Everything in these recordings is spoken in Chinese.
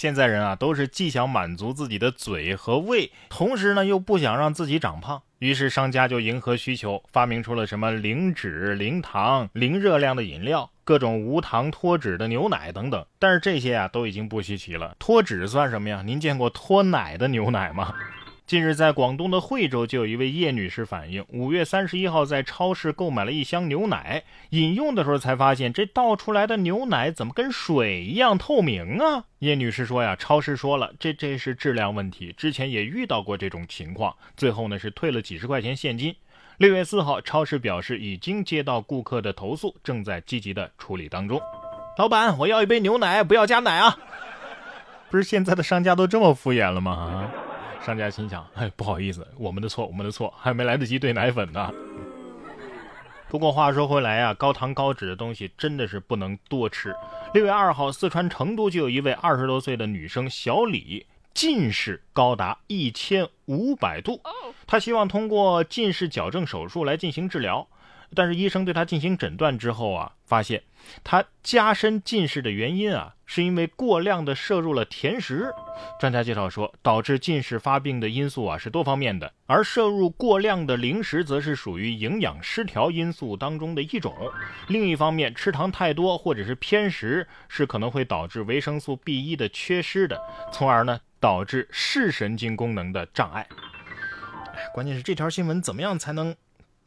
现在人啊，都是既想满足自己的嘴和胃，同时呢又不想让自己长胖，于是商家就迎合需求，发明出了什么零脂、零糖、零热量的饮料，各种无糖脱脂的牛奶等等。但是这些啊都已经不稀奇了，脱脂算什么呀？您见过脱奶的牛奶吗？近日，在广东的惠州，就有一位叶女士反映，五月三十一号在超市购买了一箱牛奶，饮用的时候才发现，这倒出来的牛奶怎么跟水一样透明啊？叶女士说呀，超市说了，这这是质量问题，之前也遇到过这种情况，最后呢是退了几十块钱现金。六月四号，超市表示已经接到顾客的投诉，正在积极的处理当中。老板，我要一杯牛奶，不要加奶啊！不是现在的商家都这么敷衍了吗？商家心想：“ 哎，不好意思，我们的错，我们的错，还没来得及兑奶粉呢。”不过话说回来啊，高糖高脂的东西真的是不能多吃。六月二号，四川成都就有一位二十多岁的女生小李，近视高达一千五百度，她希望通过近视矫正手术来进行治疗。但是医生对他进行诊断之后啊，发现他加深近视的原因啊，是因为过量的摄入了甜食。专家介绍说，导致近视发病的因素啊是多方面的，而摄入过量的零食则是属于营养失调因素当中的一种。另一方面，吃糖太多或者是偏食是可能会导致维生素 B 一的缺失的，从而呢导致视神经功能的障碍。哎，关键是这条新闻怎么样才能？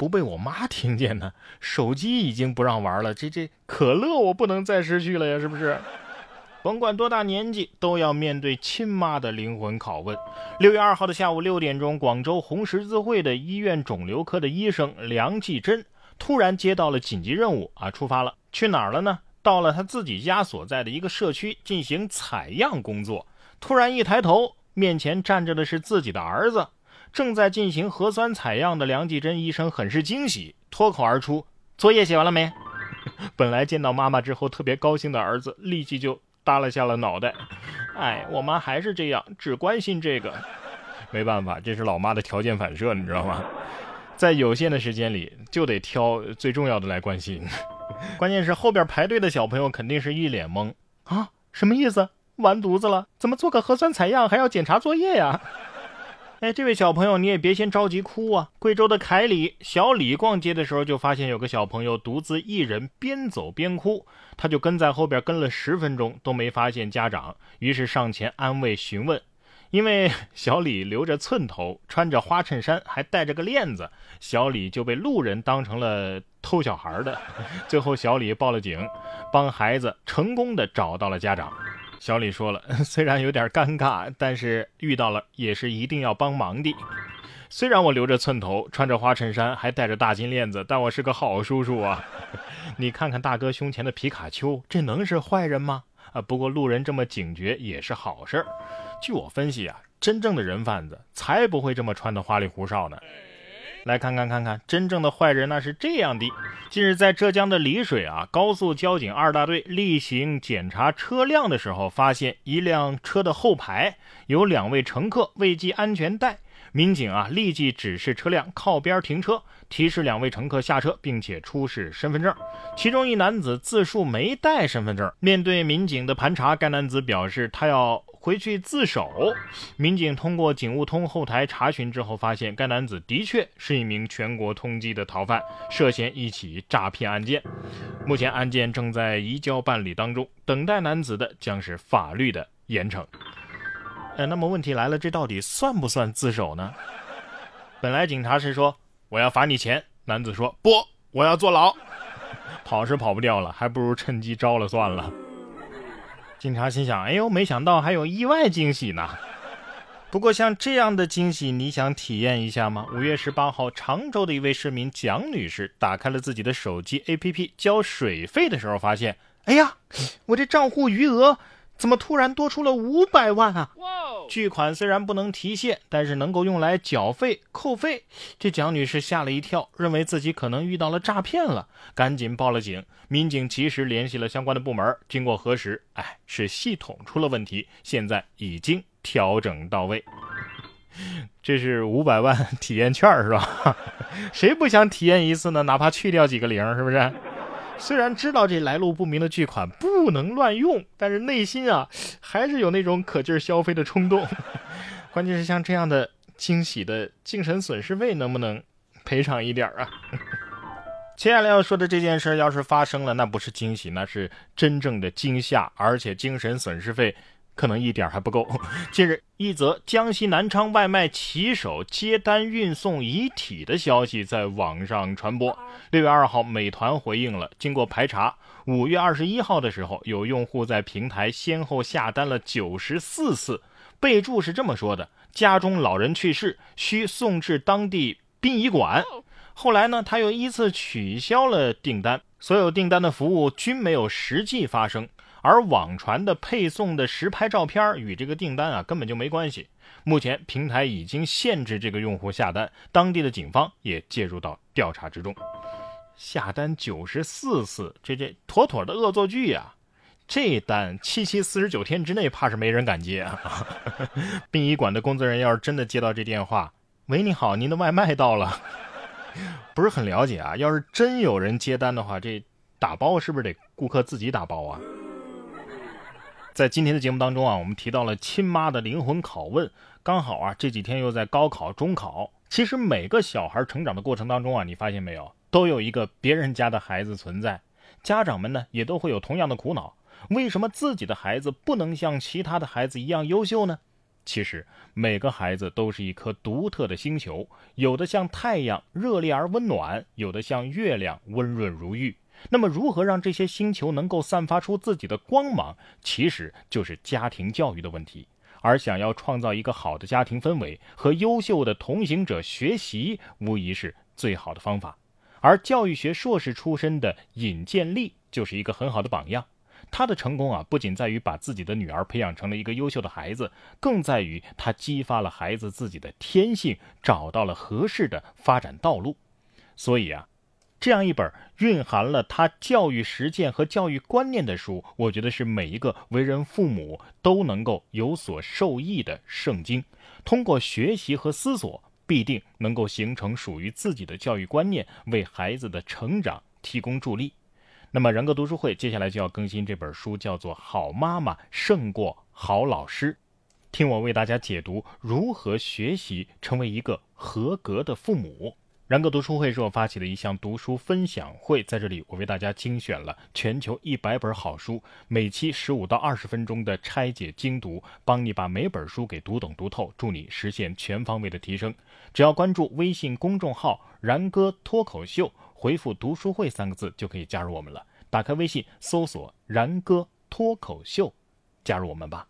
不被我妈听见呢，手机已经不让玩了，这这可乐我不能再失去了呀，是不是？甭管多大年纪，都要面对亲妈的灵魂拷问。六月二号的下午六点钟，广州红十字会的医院肿瘤科的医生梁继珍突然接到了紧急任务啊，出发了，去哪儿了呢？到了他自己家所在的一个社区进行采样工作。突然一抬头，面前站着的是自己的儿子。正在进行核酸采样的梁继珍医生很是惊喜，脱口而出：“作业写完了没？” 本来见到妈妈之后特别高兴的儿子，立即就耷拉下了脑袋。哎，我妈还是这样，只关心这个。没办法，这是老妈的条件反射，你知道吗？在有限的时间里，就得挑最重要的来关心。关键是后边排队的小朋友肯定是一脸懵啊，什么意思？完犊子了？怎么做个核酸采样还要检查作业呀？哎，这位小朋友，你也别先着急哭啊！贵州的凯里小李逛街的时候，就发现有个小朋友独自一人边走边哭，他就跟在后边跟了十分钟都没发现家长，于是上前安慰询问。因为 小李留着寸头，穿着花衬衫，还带着个链子，小李就被路人当成了偷小孩的。最后，小李报了警，帮孩子成功的找到了家长。小李说了，虽然有点尴尬，但是遇到了也是一定要帮忙的。虽然我留着寸头，穿着花衬衫，还戴着大金链子，但我是个好叔叔啊。你看看大哥胸前的皮卡丘，这能是坏人吗？啊，不过路人这么警觉也是好事。据我分析啊，真正的人贩子才不会这么穿的花里胡哨呢。来看看看看，真正的坏人那是这样的。近日，在浙江的丽水啊，高速交警二大队例行检查车辆的时候，发现一辆车的后排有两位乘客未系安全带。民警啊，立即指示车辆靠边停车，提示两位乘客下车，并且出示身份证。其中一男子自述没带身份证。面对民警的盘查，该男子表示他要。回去自首。民警通过警务通后台查询之后，发现该男子的确是一名全国通缉的逃犯，涉嫌一起诈骗案件。目前案件正在移交办理当中，等待男子的将是法律的严惩。呃，那么问题来了，这到底算不算自首呢？本来警察是说我要罚你钱，男子说不，我要坐牢。跑是跑不掉了，还不如趁机招了算了。警察心想：“哎呦，没想到还有意外惊喜呢。”不过，像这样的惊喜，你想体验一下吗？五月十八号，常州的一位市民蒋女士打开了自己的手机 APP 交水费的时候，发现：“哎呀，我这账户余额。”怎么突然多出了五百万啊？巨款虽然不能提现，但是能够用来缴费扣费。这蒋女士吓了一跳，认为自己可能遇到了诈骗了，赶紧报了警。民警及时联系了相关的部门，经过核实，哎，是系统出了问题，现在已经调整到位。这是五百万 体验券是吧？谁不想体验一次呢？哪怕去掉几个零，是不是？虽然知道这来路不明的巨款不能乱用，但是内心啊，还是有那种可劲儿消费的冲动。关键是像这样的惊喜的精神损失费，能不能赔偿一点啊？接下来要说的这件事，要是发生了，那不是惊喜，那是真正的惊吓，而且精神损失费可能一点还不够。近日，一则江西南昌外卖骑手接单运送遗体的消息在网上传播。六月二号，美团回应了，经过排查，五月二十一号的时候，有用户在平台先后下单了九十四次，备注是这么说的：家中老人去世，需送至当地殡仪馆。后来呢，他又依次取消了订单，所有订单的服务均没有实际发生，而网传的配送的实拍照片与这个订单啊根本就没关系。目前平台已经限制这个用户下单，当地的警方也介入到调查之中。下单九十四次，这这妥妥的恶作剧呀！这单七七四十九天之内怕是没人敢接啊！殡仪馆的工作人员要是真的接到这电话，喂，你好，您的外卖到了。不是很了解啊，要是真有人接单的话，这打包是不是得顾客自己打包啊？在今天的节目当中啊，我们提到了亲妈的灵魂拷问，刚好啊这几天又在高考、中考。其实每个小孩成长的过程当中啊，你发现没有，都有一个别人家的孩子存在，家长们呢也都会有同样的苦恼：为什么自己的孩子不能像其他的孩子一样优秀呢？其实每个孩子都是一颗独特的星球，有的像太阳热烈而温暖，有的像月亮温润如玉。那么，如何让这些星球能够散发出自己的光芒，其实就是家庭教育的问题。而想要创造一个好的家庭氛围和优秀的同行者学习，无疑是最好的方法。而教育学硕士出身的尹建莉就是一个很好的榜样。他的成功啊，不仅在于把自己的女儿培养成了一个优秀的孩子，更在于他激发了孩子自己的天性，找到了合适的发展道路。所以啊，这样一本蕴含了他教育实践和教育观念的书，我觉得是每一个为人父母都能够有所受益的圣经。通过学习和思索，必定能够形成属于自己的教育观念，为孩子的成长提供助力。那么，人格读书会接下来就要更新这本书，叫做《好妈妈胜过好老师》，听我为大家解读如何学习成为一个合格的父母。然哥读书会是我发起的一项读书分享会，在这里我为大家精选了全球一百本好书，每期十五到二十分钟的拆解精读，帮你把每本书给读懂读透，助你实现全方位的提升。只要关注微信公众号“然哥脱口秀”。回复“读书会”三个字就可以加入我们了。打开微信，搜索“然哥脱口秀”，加入我们吧。